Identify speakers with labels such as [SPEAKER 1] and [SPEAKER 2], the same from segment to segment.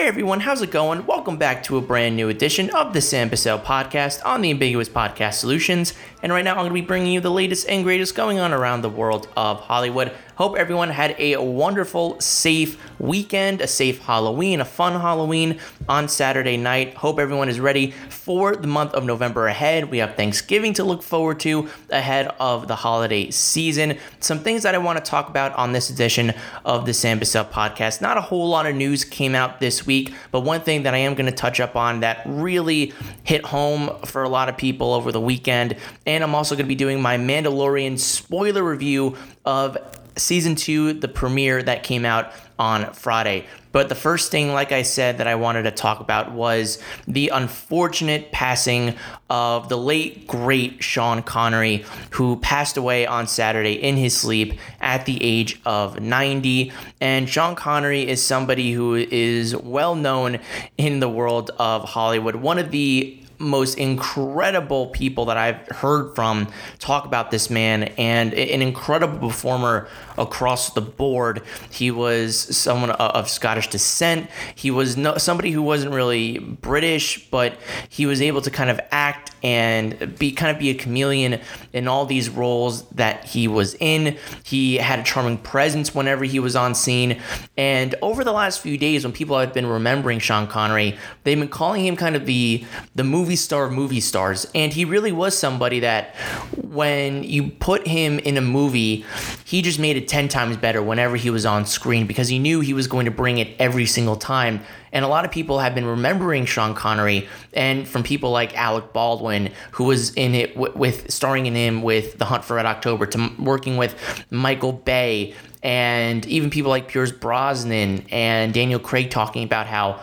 [SPEAKER 1] Hey everyone, how's it going? Welcome back to a brand new edition of the Sam Bussell podcast on the Ambiguous Podcast Solutions. And right now I'm going to be bringing you the latest and greatest going on around the world of Hollywood. Hope everyone had a wonderful, safe weekend, a safe Halloween, a fun Halloween on Saturday night. Hope everyone is ready for the month of November ahead. We have Thanksgiving to look forward to ahead of the holiday season. Some things that I want to talk about on this edition of the Sam Bussell podcast. Not a whole lot of news came out this week, but one thing that I am going to touch up on that really hit home for a lot of people over the weekend. And I'm also going to be doing my Mandalorian spoiler review of season two, the premiere that came out on Friday. But the first thing, like I said, that I wanted to talk about was the unfortunate passing of the late, great Sean Connery, who passed away on Saturday in his sleep at the age of 90. And Sean Connery is somebody who is well known in the world of Hollywood. One of the most incredible people that I've heard from talk about this man and an incredible performer across the board. He was someone of Scottish descent. He was no, somebody who wasn't really British, but he was able to kind of act and be kind of be a chameleon in all these roles that he was in. He had a charming presence whenever he was on scene. And over the last few days, when people have been remembering Sean Connery, they've been calling him kind of the the movie star of movie stars. And he really was somebody that when you put him in a movie, he just made it 10 times better whenever he was on screen because he knew he was going to bring it every single time. And a lot of people have been remembering Sean Connery, and from people like Alec Baldwin, who was in it w- with starring in him with The Hunt for Red October, to working with Michael Bay, and even people like Pierce Brosnan and Daniel Craig talking about how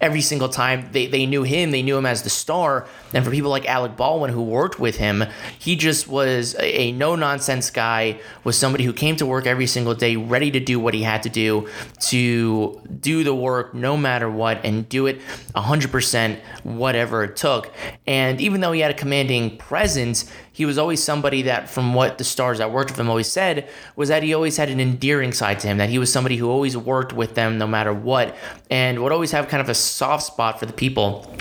[SPEAKER 1] every single time they, they knew him, they knew him as the star. And for people like Alec Baldwin who worked with him, he just was a, a no nonsense guy, was somebody who came to work every single day, ready to do what he had to do to do the work no matter what and do it 100% whatever it took. And even though he had a commanding presence, he was always somebody that, from what the stars that worked with him always said, was that he always had an endearing side to him, that he was somebody who always worked with them no matter what, and would always have kind of a soft spot for the people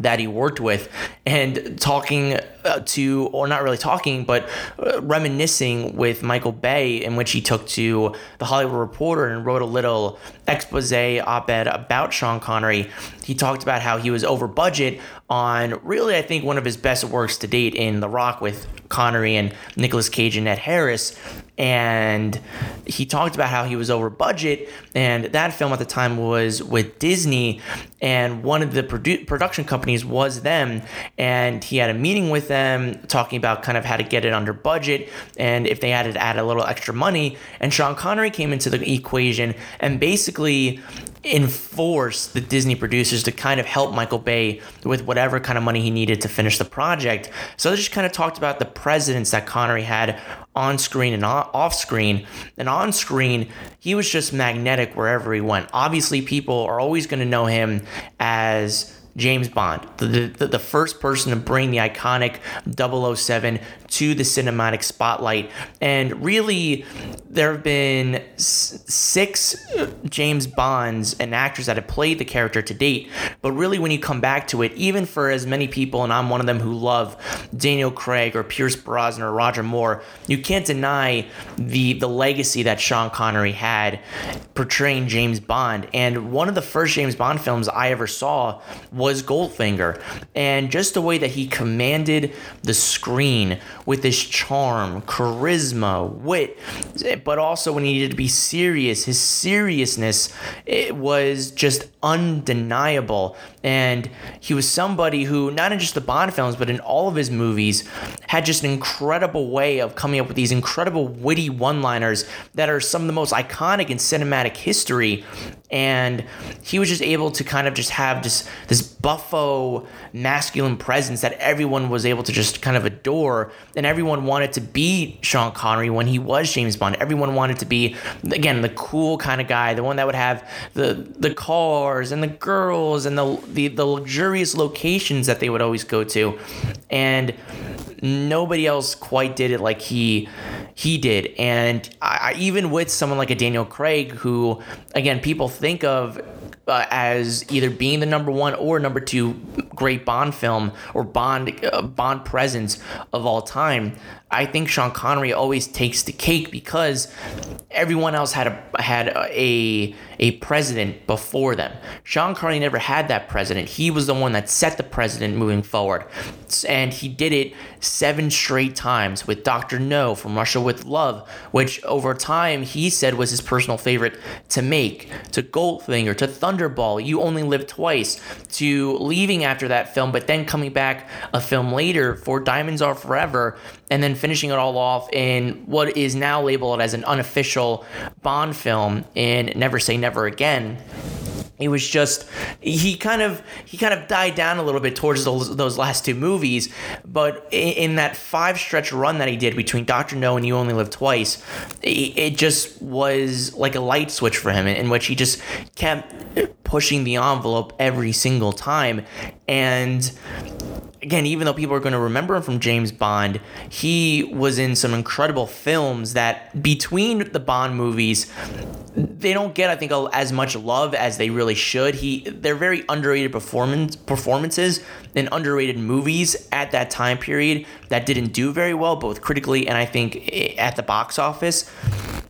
[SPEAKER 1] that he worked with and talking to or not really talking but uh, reminiscing with Michael Bay in which he took to the Hollywood Reporter and wrote a little expose op-ed about Sean Connery. He talked about how he was over budget on really I think one of his best works to date in The Rock with Connery and Nicolas Cage and Ed Harris. And he talked about how he was over budget and that film at the time was with Disney and one of the produ- production companies was them. And he had a meeting with them talking about kind of how to get it under budget and if they had to add a little extra money and Sean Connery came into the equation and basically enforced the Disney producers to kind of help Michael Bay with whatever kind of money he needed to finish the project. So they just kind of talked about the presidents that Connery had on screen and off screen. And on screen, he was just magnetic wherever he went. Obviously, people are always going to know him as James Bond, the, the, the, first person to bring the iconic 007 to the cinematic spotlight. And really, there have been six James Bonds and actors that have played the character to date. But really, when you come back to it, even for as many people, and I'm one of them who love Daniel Craig or Pierce Brosnan or Roger Moore, you can't deny the, the legacy that Sean Connery had portraying James Bond. And one of the first James Bond films I ever saw was Goldfinger. And just the way that he commanded the screen with his charm, charisma, wit, but also when he needed to be serious, his seriousness it was just undeniable. And he was somebody who, not in just the Bond films, but in all of his movies, had just an incredible way of coming up with these incredible witty one liners that are some of the most iconic in cinematic history. And he was just able to kind of just have this, this buffo masculine presence that everyone was able to just kind of adore. And everyone wanted to be Sean Connery when he was James Bond. Everyone wanted to be, again, the cool kind of guy, the one that would have the, the cars and the girls and the the, the luxurious locations that they would always go to. And nobody else quite did it like he he did. And I, even with someone like a Daniel Craig, who again people think of uh, as either being the number one or number two great Bond film or Bond uh, Bond presence of all time. I think Sean Connery always takes the cake because everyone else had a had a a president before them. Sean Connery never had that president. He was the one that set the president moving forward, and he did it seven straight times with Doctor No from Russia with Love, which over time he said was his personal favorite to make. To Goldfinger, to Thunderball, You Only Live Twice, to leaving after that film, but then coming back a film later for Diamonds Are Forever, and then finishing it all off in what is now labeled as an unofficial Bond film in Never Say Never Again. It was just he kind of he kind of died down a little bit towards those, those last two movies but in, in, that five stretch run that he did between dr no and you only live twice it, it just was like a light switch for him in, in which he just kept pushing the envelope every single time. And again, even though people are going to remember him from James Bond, he was in some incredible films that between the Bond movies, they don't get I think as much love as they really should. He they're very underrated performance performances and underrated movies at that time period that didn't do very well both critically and I think eh, at the box office.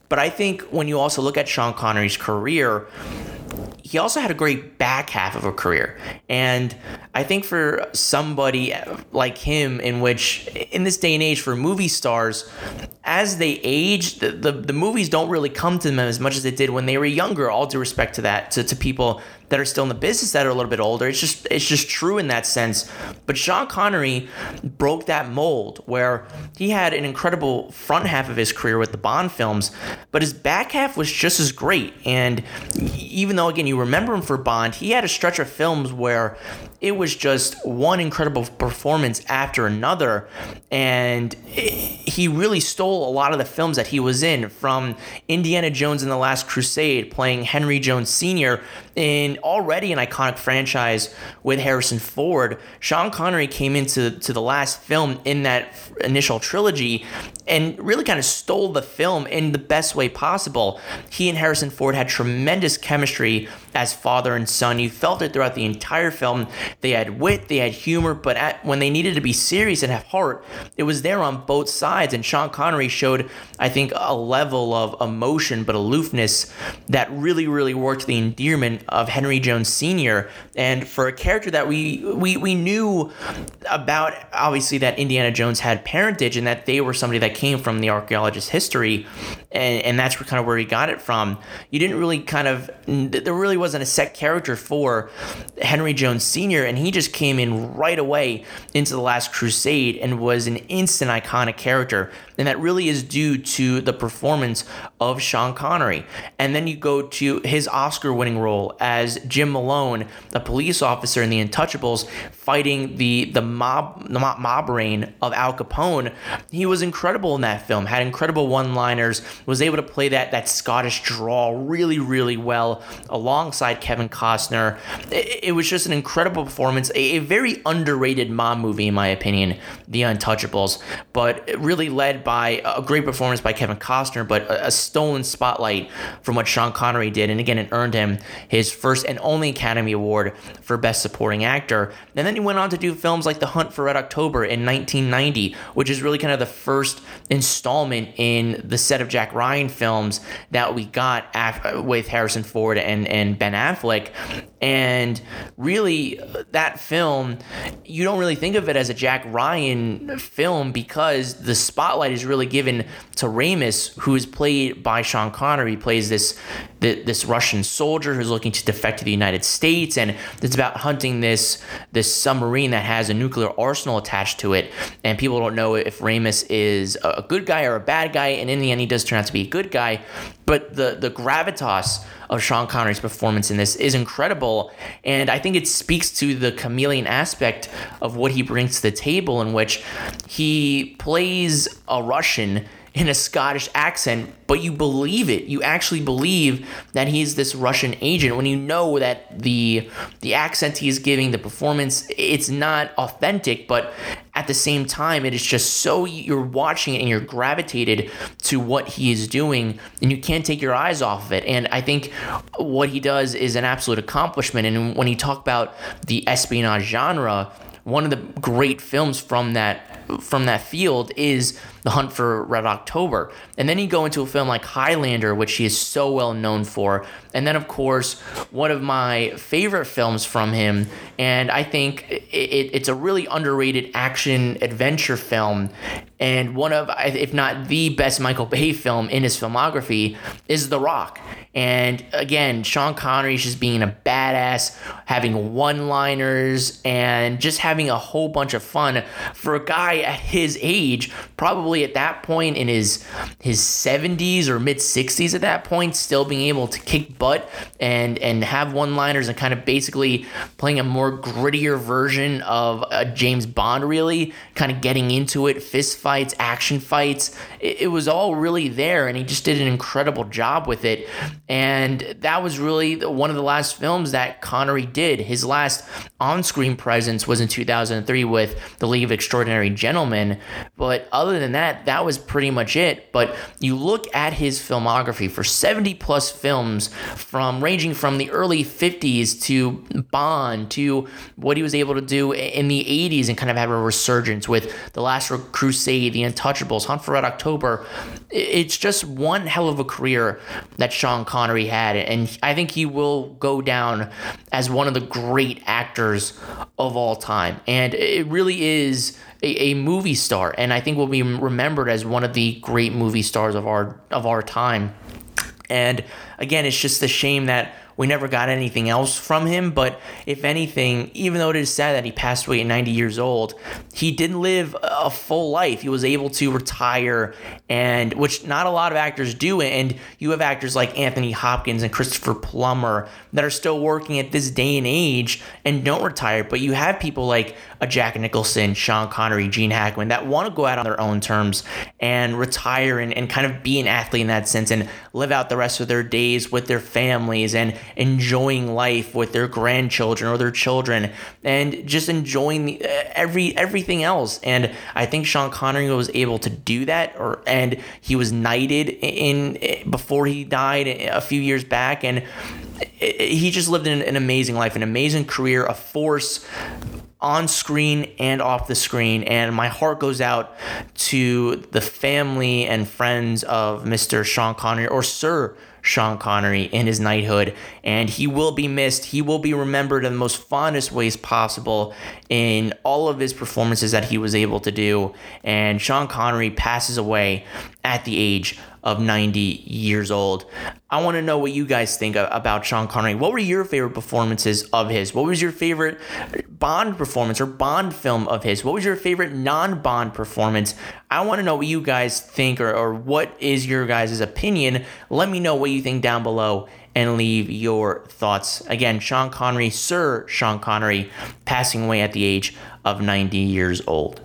[SPEAKER 1] But I think when you also look at Sean Connery's career, he also had a great back half of a career. And I think for somebody uh, like him, in which in this day and age for movie stars, as they age, the, the, the movies don't really come to them as much as they did when they were younger, all due respect to that, to, to people that are still in the business that are a little bit older. It's just it's just true in that sense. But Sean Connery broke that mold where he had an incredible front half of his career with the Bond films, but his back half was just as great. And even though again you remember him for Bond, he had a stretch of films where it was just one incredible performance after another. And he really stole a lot of the films that he was in from Indiana Jones and the Last Crusade, playing Henry Jones Sr. in already an iconic franchise with Harrison Ford. Sean Connery came into to the last film in that initial trilogy and really kind of stole the film in the best way possible. He and Harrison Ford had tremendous chemistry as father and son. You felt it throughout the entire film. They had wit, they had humor, but at, when they needed to be serious and have heart, it was there on both sides. And Sean Connery showed, I think, a level of emotion but aloofness that really, really worked the endearment of Henry Jones Sr. And for a character that we we we knew about, obviously that Indiana Jones had parentage and that they were somebody that came from the archaeologist history, and, and that's kind of where he got it from. You didn't really kind of there really wasn't a set character for Henry Jones Sr. and he just came in right away into the Last Crusade and was an instant iconic character and that really is due to the performance of Sean Connery. And then you go to his Oscar winning role as Jim Malone, the police officer in The Untouchables, fighting the, the mob the mob, reign of Al Capone. He was incredible in that film, had incredible one liners, was able to play that, that Scottish drawl really, really well alongside Kevin Costner. It, it was just an incredible performance, a, a very underrated mob movie, in my opinion, The Untouchables, but really led by a great performance by Kevin Costner, but a, a stolen spotlight from what Sean Connery did. And again, it earned him his first and only Academy Award for Best Supporting Actor. And then he went on to do films like The Hunt for Red October in 1990, which is really kind of the first installment in the set of Jack Ryan films that we got af- with Harrison Ford and, and Ben Affleck. And really, that film, you don't really think of it as a Jack Ryan film because the spotlight is really given to Ramius, who is played by Sean Connery. He plays this this Russian soldier who's looking to defect to the United States, and it's about hunting this this submarine that has a nuclear arsenal attached to it. And people don't know if Ramius is a good guy or a bad guy, and in the end, he does turn out to be a good guy. But the the gravitas of Sean Connery's performance in this is incredible, and I think it speaks to the chameleon aspect of what he brings to the table, in which he plays a Russian in a Scottish accent, but you believe it. You actually believe that he's this Russian agent when you know that the the accent he is giving, the performance, it's not authentic, but at the same time, it is just so you're watching it and you're gravitated to what he is doing, and you can't take your eyes off of it. And I think what he does is an absolute accomplishment. And when you talk about the espionage genre, one of the great films from that from that field is The Hunt for Red October. And then you go into a film like Highlander, which he is so well known for. And then, of course, one of my favorite films from him, and I think it, it, it's a really underrated action adventure film. And one of, if not the best Michael Bay film in his filmography, is The Rock. And again, Sean Connery just being a badass, having one liners, and just having a whole bunch of fun for a guy at his age, probably at that point in his his 70s or mid 60s at that point, still being able to kick butt and and have one liners and kind of basically playing a more grittier version of a James Bond, really kind of getting into it, fist fights, action fights. It, it was all really there, and he just did an incredible job with it. And that was really one of the last films that Connery did. His last on screen presence was in 2003 with The League of Extraordinary Gentlemen. But other than that, that was pretty much it. But you look at his filmography for 70 plus films from ranging from the early 50s to Bond to what he was able to do in the 80s and kind of have a resurgence with The Last Crusade, The Untouchables, Hunt for Red October. It's just one hell of a career that Sean Connery had. And I think he will go down as one of the great actors of all time. And it really is a, a movie star. And I think will be remembered as one of the great movie stars of our of our time. And again, it's just a shame that we never got anything else from him. But if anything, even though it is sad that he passed away at 90 years old, he didn't live a full life. He was able to retire, and which not a lot of actors do. And you have actors like Anthony Hopkins and Christopher Plummer that are still working at this day and age and don't retire. But you have people like a Jack Nicholson, Sean Connery, Gene Hackman that want to go out on their own terms and retire and, and kind of be an athlete in that sense and live out the rest of their days with their families and enjoying life with their grandchildren or their children and just enjoying every everything else. And I think Sean Connery was able to do that, or and he was knighted in, in before he died a few years back, and he just lived an, an amazing life, an amazing career, a force on screen and off the screen. And my heart goes out to the family and friends of Mr. Sean Connery or Sir Sean Connery in his knighthood, and he will be missed. He will be remembered in the most fondest ways possible in all of his performances that he was able to do. And Sean Connery passes away at the age of 90 years old. I want to know what you guys think about Sean Connery. What were your favorite performances of his? What was your favorite Bond performance or Bond film of his? What was your favorite non Bond performance? I want to know what you guys think or, or what is your guys' opinion. Let me know what you think down below and leave your thoughts. Again, Sean Connery, Sir Sean Connery, passing away at the age of 90 years old.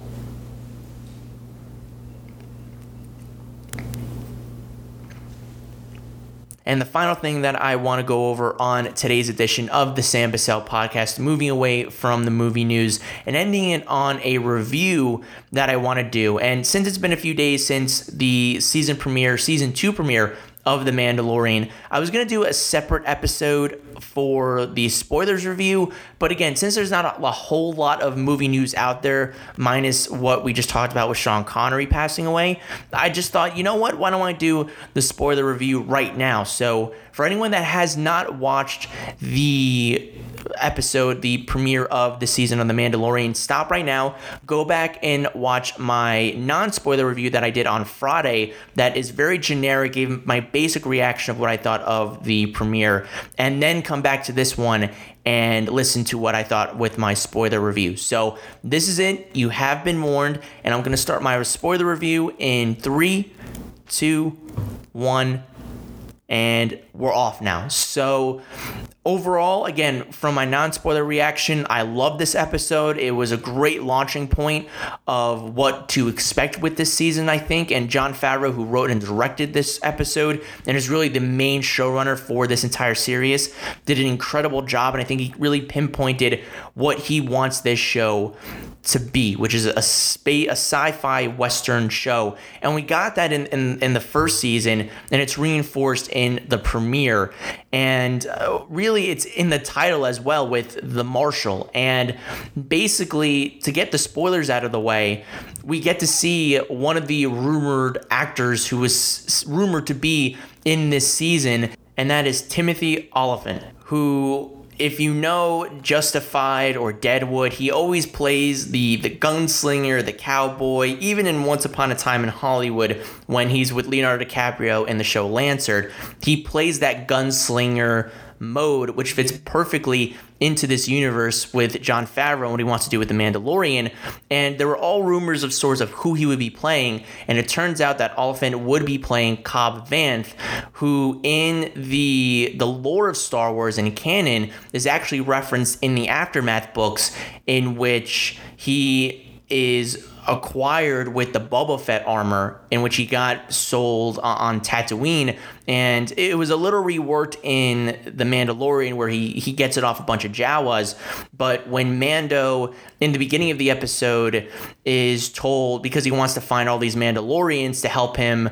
[SPEAKER 1] And the final thing that I want to go over on today's edition of the Sam Bussell podcast, moving away from the movie news and ending it on a review that I want to do. And since it's been a few days since the season premiere, season two premiere of The Mandalorian. I was going to do a separate episode for the spoilers review, but again, since there's not a, a, whole lot of movie news out there, minus what we just talked about with Sean Connery passing away, I just thought, you know what? Why don't I do the spoiler review right now? So, for anyone that has not watched the episode, the premiere of the season of The Mandalorian, stop right now, go back and watch my non spoiler review that I did on Friday that is very generic, gave my basic reaction of what I thought of the premiere, and then come back to this one and listen to what I thought with my spoiler review. So, this is it. You have been warned, and I'm going to start my spoiler review in three, two, one and we're off now. So, overall, again, from my non spoiler reaction, I love this episode. It was a great launching point of what to expect with this season, I think. And Jon Favreau, who wrote and directed this episode and is really the main showrunner for this entire series, did an incredible job. And I think he really pinpointed what he wants this show to be, which is a a sci-fi western show, and we got that in, in, in the first season, and it's reinforced in the premiere, and uh, really it's in the title as well with the Marshal, and basically to get the spoilers out of the way, we get to see one of the rumored actors who was rumored to be in this season, and that is Timothy Olyphant, who if you know Justified or Deadwood, he always plays the the gunslinger, the cowboy. Even in Once Upon a Time in Hollywood, when he's with Leonardo DiCaprio in the show Lancer, he plays that gunslinger mode, which fits perfectly into this universe with Jon Favreau and what he wants to do with The Mandalorian. And there were all rumors of sorts of who he would be playing. And it turns out that Olyphant would be playing Cobb Vanth, who in the the lore of Star Wars and canon is actually referenced in the Aftermath books, in which he is acquired with the Boba Fett armor, in which he got sold uh, on Tatooine, and it was a little reworked in the Mandalorian, where he he gets it off a bunch of Jawas. But when Mando, in the beginning of the episode, is told because he wants to find all these Mandalorians to help him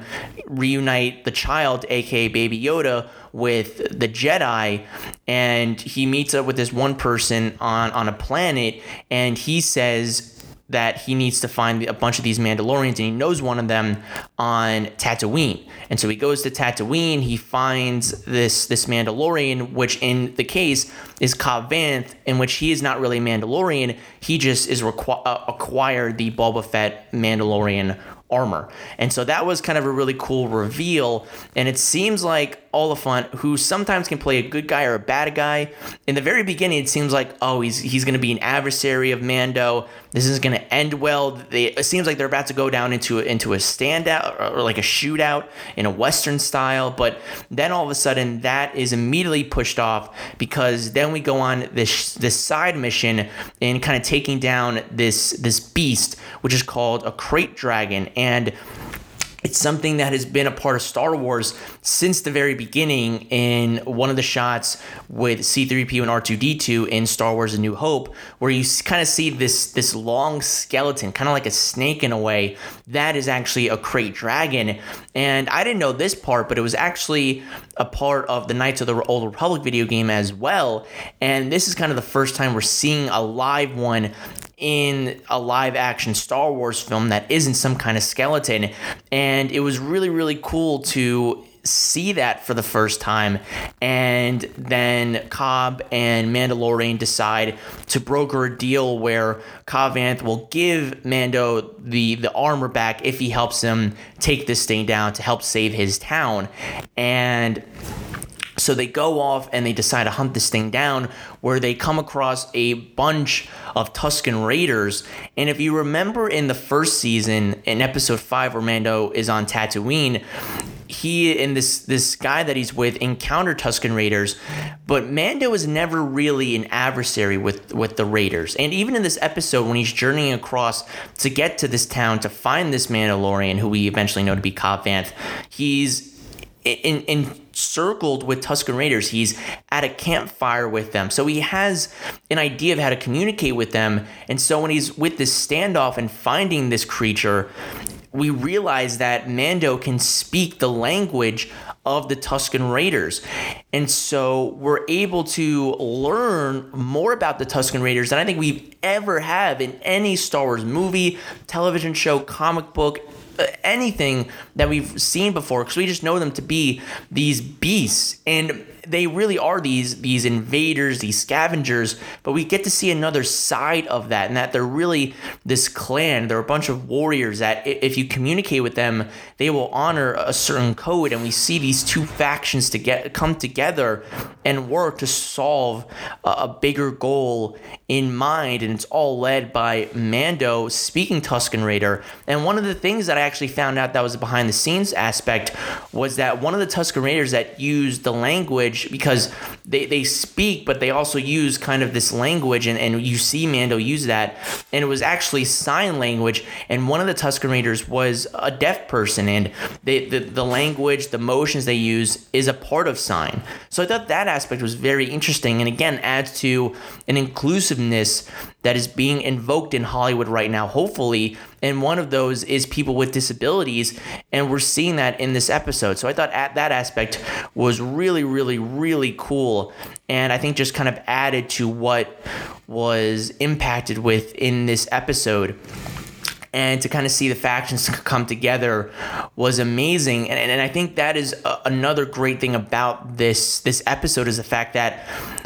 [SPEAKER 1] reunite the child, aka Baby Yoda, with the Jedi, and he meets up with this one person on on a planet, and he says that he needs to find a bunch of these Mandalorians, and he knows one of them on Tatooine. And so he goes to Tatooine. He finds this this Mandalorian, which in the case is Cobb Vanth, in which he is not really Mandalorian. He just is requ- uh, acquired the Boba Fett Mandalorian armor. And so that was kind of a really cool reveal. And it seems like Olyphant, who sometimes can play a good guy or a bad guy. In the very beginning, it seems like, oh, he's he's going to be an adversary of Mando. This is going to end well. They, it seems like they're about to go down into a, into a standout or, or like a shootout in a Western style. But then all of a sudden, that is immediately pushed off because then we go on this this side mission in kind of taking down this this beast, which is called a krayt dragon, and it's something that has been a part of Star Wars since the very beginning. In one of the shots with C3PO and R2D2 in Star Wars: A New Hope, where you kind of see this this long skeleton, kind of like a snake in a way, that is actually a krayt dragon. And I didn't know this part, but it was actually a part of the Knights of the Old Republic video game as well. And this is kind of the first time we're seeing a live one in a live action Star Wars film that isn't some kind of skeleton. And it was really, really cool to see that for the first time. And then Cobb and Mandalorian decide to broker a deal where Cobb Vanth will give Mando the, the armor back if he helps him take this thing down to help save his town. And so they go off and they decide to hunt this thing down where they come across a bunch of Tusken Raiders. And if you remember in the first season, in episode 5 where Mando is on Tatooine, he and this this guy that he's with encounter Tusken Raiders, but Mando is never really an adversary with with the Raiders. And even in this episode, when he's journeying across to get to this town to find this Mandalorian, who we eventually know to be Cobb Vanth, he's in in, encircled with Tusken Raiders. He's at a campfire with them. So he has an idea of how to communicate with them. And so when he's with this standoff and finding this creature, we realize that Mando can speak the language of the Tusken Raiders. And so we're able to learn more about the Tusken Raiders than I think we've ever have in any Star Wars movie, television show, comic book, anything that we've seen before because we just know them to be these beasts. And they really are these these invaders these scavengers but we get to see another side of that and that they're really this clan they're a bunch of warriors that if you communicate with them they will honor a certain code and we see these two factions to get come together and work to solve a, a bigger goal in mind. And it's all led by Mando speaking Tusken Raider. And one of the things that I actually found out that was a behind the scenes aspect was that one of the Tusken Raiders that used the language because they, they speak, but they also use kind of this language, and, and you see Mando use that. And it was actually sign language. And one of the Tusken Raiders was a deaf person, and they, the, the language, the motions they use is a part of sign. So I thought that aspect was very interesting, and again, adds to an inclusiveness that is being invoked in Hollywood right now, hopefully. And one of those is people with disabilities. And we're seeing that in this episode. So I thought at that aspect was really, really, really cool. And I think just kind of added to what was impacted with in this episode and to kind of see the factions come together was amazing and, and, I think that is a, another great thing about this this episode is the fact that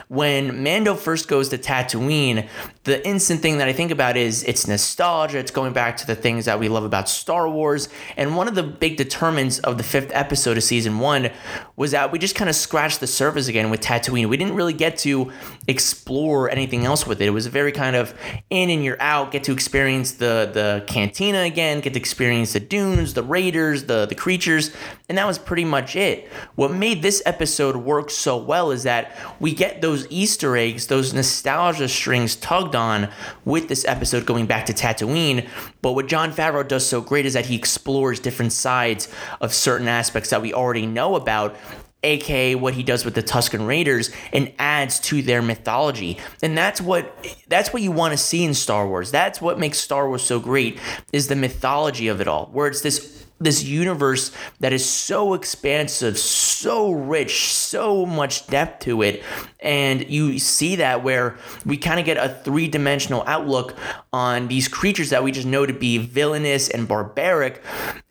[SPEAKER 1] when Mando first goes to Tatooine, the instant thing that I think about is it's nostalgia. It's going back to the things that we love about Star Wars. And one of the big determinants of the fifth episode of season one was that we just kind of scratched the surface again with Tatooine. We didn't really get to explore anything else with it. It was a very kind of in and you're out, get to experience the the cantina again, get to experience the dunes, the raiders, the the creatures, and that was pretty much it. What made this episode work so well is that we get those Easter eggs, those nostalgia strings tugged on with this episode going back to Tatooine. But what Jon Favreau does so great is that he explores different sides of certain aspects that we already know about aka what he does with the Tusken Raiders and adds to their mythology. And that's what that's what you want to see in Star Wars. That's what makes Star Wars so great is the mythology of it all. Where it's this this universe that is so expansive, so rich, so much depth to it. And you see that where we kind of get a three dimensional outlook on these creatures that we just know to be villainous and barbaric.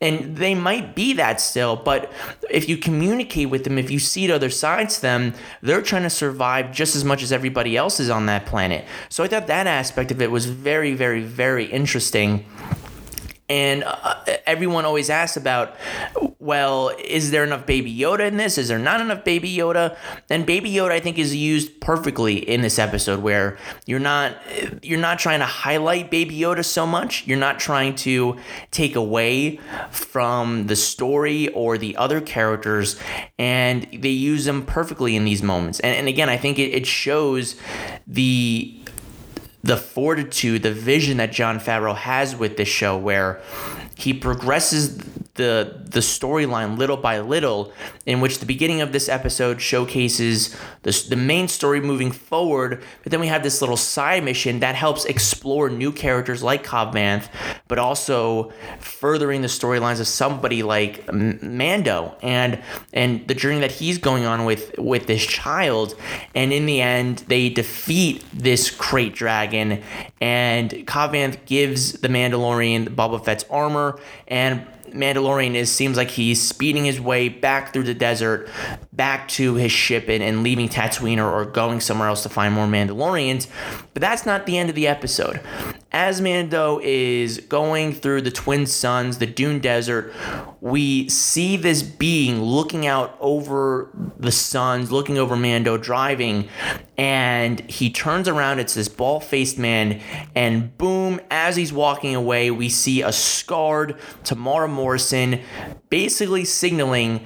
[SPEAKER 1] And they might be that still, but if you communicate with them, if you see the other sides to them, they're trying to survive just as much as everybody else is on that planet. So I thought that aspect of it was very, very, very interesting. And uh, everyone always asks about, well, is there enough Baby Yoda in this? Is there not enough Baby Yoda? And Baby Yoda, I think, is used perfectly in this episode, where you're not you're not trying to highlight Baby Yoda so much. You're not trying to take away from the story or the other characters, and they use them perfectly in these moments. And, and again, I think it, it shows the the fortitude, the vision that Jon Favreau has with this show, where he progresses the the storyline little by little, in which the beginning of this episode showcases the, the main story moving forward, but then we have this little side mission that helps explore new characters like Cobb Vanth, but also furthering the storylines of somebody like Mando and and the journey that he's going on with with this child, and in the end they defeat this krayt dragon, and Cobb Vanth gives the Mandalorian Boba Fett's armor and Mandalorian is seems like he's speeding his way back through the desert, back to his ship and, and leaving Tatooine or, or going somewhere else to find more Mandalorians. But that's not the end of the episode. As Mando is going through the Twin Suns, the Dune Desert, we see this being looking out over the suns, looking over Mando driving, and he turns around. It's this bald faced man, and boom, as he's walking away, we see a scarred Temuera Morrison basically signaling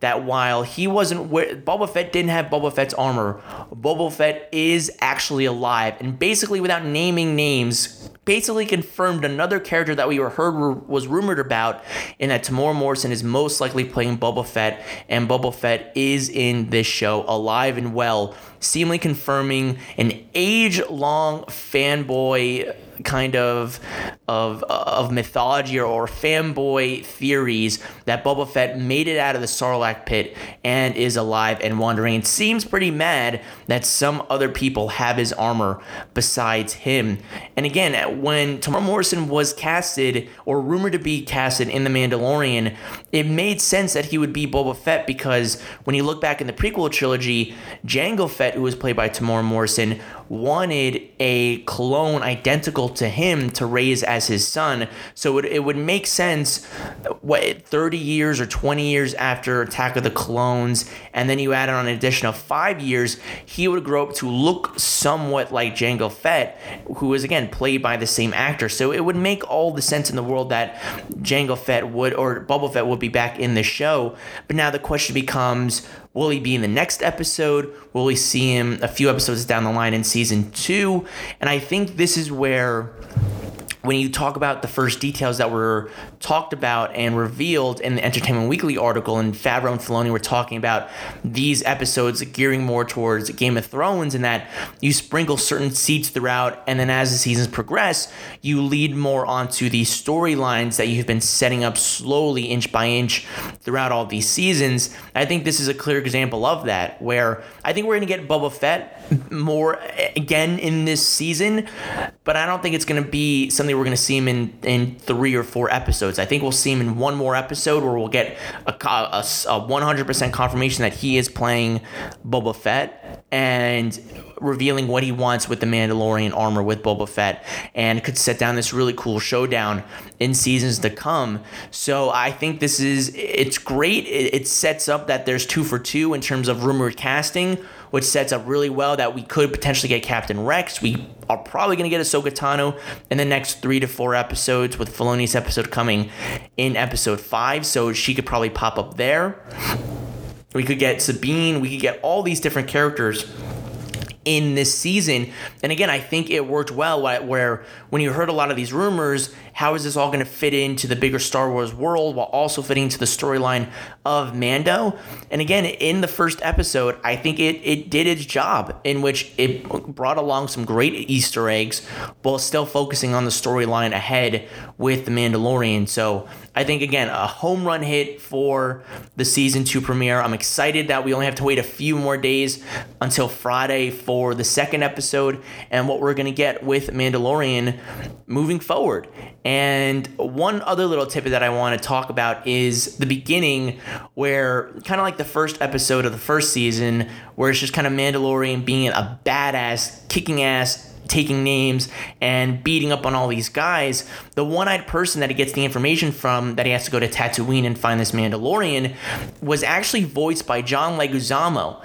[SPEAKER 1] that while he wasn't where Boba Fett didn't have Boba Fett's armor, Boba Fett is actually alive. And basically, without naming names, basically confirmed another character that we were heard was rumored about, in that Temuera Morrison is most likely playing Boba Fett, and Boba Fett is in this show alive and well, seemingly confirming an age-long fanboy kind of of of mythology or, or fanboy theories that Boba Fett made it out of the Sarlacc pit and is alive and wandering. It seems pretty mad that some other people have his armor besides him. And again, when Temuera Morrison was casted or rumored to be casted in The Mandalorian, it made sense that he would be Boba Fett because when you look back in the prequel trilogy, Jango Fett, who was played by Temuera Morrison, wanted a clone identical to him to raise as his son. So it, it would make sense what 30 years or 20 years after Attack of the Clones, and then you add on an additional five years, he would grow up to look somewhat like Jango Fett, who is again played by the same actor. So it would make all the sense in the world that Jango Fett would or Boba Fett would be back in the show. But now the question becomes Will he be in the next episode? Will we see him a few episodes down the line in season two? And I think this is where when you talk about the first details that were talked about and revealed in the Entertainment Weekly article, and Favreau and Filoni were talking about these episodes gearing more towards Game of Thrones, and that you sprinkle certain seeds throughout, and then as the seasons progress, you lead more onto the storylines that you've been setting up slowly, inch by inch, throughout all these seasons. I think this is a clear example of that, where I think we're going to get Boba Fett more eh, again in this season, but I don't think it's going to be something we're going to see him in in three or four episodes. I think we'll see him in one more episode where we'll get a, a, a 100% confirmation that he is playing Boba Fett and revealing what he wants with the Mandalorian armor with Boba Fett and could set down this really cool showdown in seasons to come. So I think this is it's great. It, it sets up that there's two for two in terms of rumored casting which sets up really well that we could potentially get Captain Rex. We are probably going to get Ahsoka Tano in the next three to four episodes, with Filoni's episode coming in episode five, so she could probably pop up there. We could get Sabine. We could get all these different characters in this season. And again, I think it worked well where when you heard a lot of these rumors, how is this all going to fit into the bigger Star Wars world while also fitting into the storyline of Mando? And again, in the first episode, I think it, it did its job in which it brought along some great Easter eggs while still focusing on the storyline ahead with The Mandalorian. So I think, again, a home run hit for the season two premiere. I'm excited that we only have to wait a few more days until Friday for the second episode and what we're going to get with Mandalorian moving forward. One other little tip that I want to talk about is the beginning, where kind of like the first episode of the first season, where it's just kind of Mandalorian being a badass, kicking ass, taking names and beating up on all these guys. The one-eyed person that he gets the information from that he has to go to Tatooine and find this Mandalorian was actually voiced by John Leguizamo.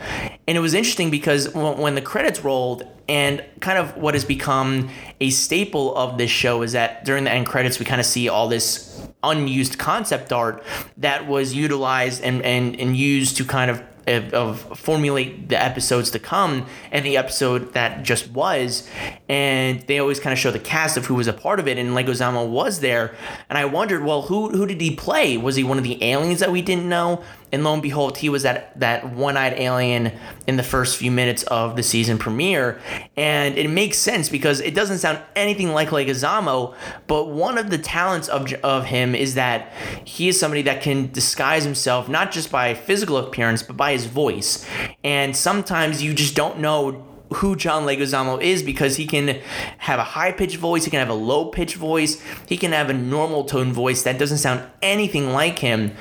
[SPEAKER 1] And it was interesting because when the credits rolled and kind of what has become a staple of this show is that during the end credits we kind of see all this unused concept art that was utilized and, and, and used to kind of of, of, formulate the episodes to come and the episode that just was. And they always kind of show the cast of who was a part of it, and Leguizamo was there. And I wondered, well, who who did he play? Was he one of the aliens that we didn't know? And lo and behold, he was that that one-eyed alien in the first few minutes of the season premiere. And it makes sense because it doesn't sound anything like Leguizamo, but one of the talents of, of him is that he is somebody that can disguise himself not just by physical appearance, but by his voice. And sometimes you just don't know who John Leguizamo is because he can have a high pitched voice, he can have a low pitched voice, he can have a normal tone voice that doesn't sound anything like him,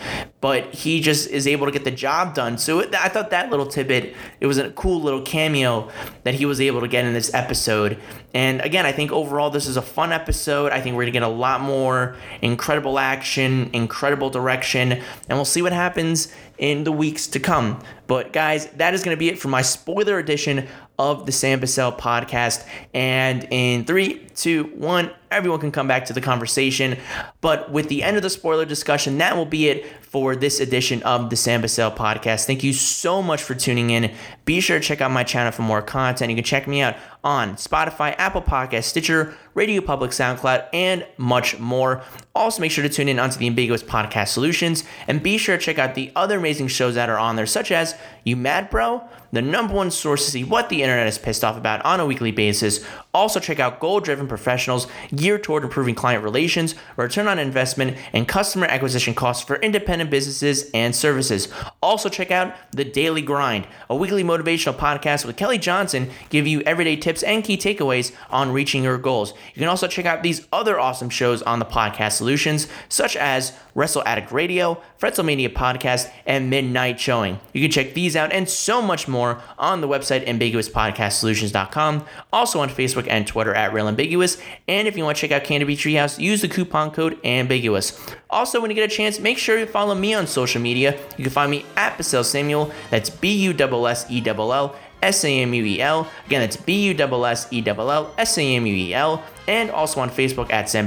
[SPEAKER 1] but he just is able to get the job done. So it, I thought that little tidbit, it was a cool little cameo that he was able to get in this episode. And again, I think overall this is a fun episode. I think we're to get a lot more incredible action, incredible direction, and we'll see what happens in the weeks to come. But guys, that is to be it for my spoiler edition of the Sam Bussell podcast. And in three, two, one, everyone can come back to the conversation. But with the end of the spoiler discussion, that will be it for this edition of the Sam Bussell podcast. Thank you so much for tuning in. Be sure to check out my channel for more content. You can check me out on Spotify, Apple Podcast, Stitcher, Radio Public, SoundCloud, and much more. Also, make sure to tune in onto the Ambiguous Podcast Solutions and be sure to check out the other amazing shows that are on there, such as You Mad Bro, the number one source to see what the internet is pissed off about on a weekly basis. Also, check out Goal Driven Professionals geared toward improving client relations, return on investment, and customer acquisition costs for independent businesses and services. Also, check out The Daily Grind, a weekly motivational podcast with Kelly Johnson, giving you everyday tips and key takeaways on reaching your goals. You can also check out these other awesome shows on the podcast solutions, such as Wrestle Addict Radio, Fretzelmania Podcast, and Midnight Showing. You can check these out and so much more on the website ambiguouspodcastsolutions.com, also on Facebook and Twitter at Real Ambiguous. And if you want to check out Canterbury Treehouse, use the coupon code Ambiguous. Also, when you get a chance, make sure you follow me on social media. You can find me at Bussell Samuel. That's B U S S E L L. S A M U E L. Again, that's B U S S E L L S A M U E L. And also on Facebook at Sam.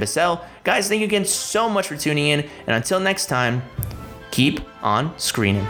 [SPEAKER 1] Guys, thank you again so much for tuning in. And until next time, keep on screening.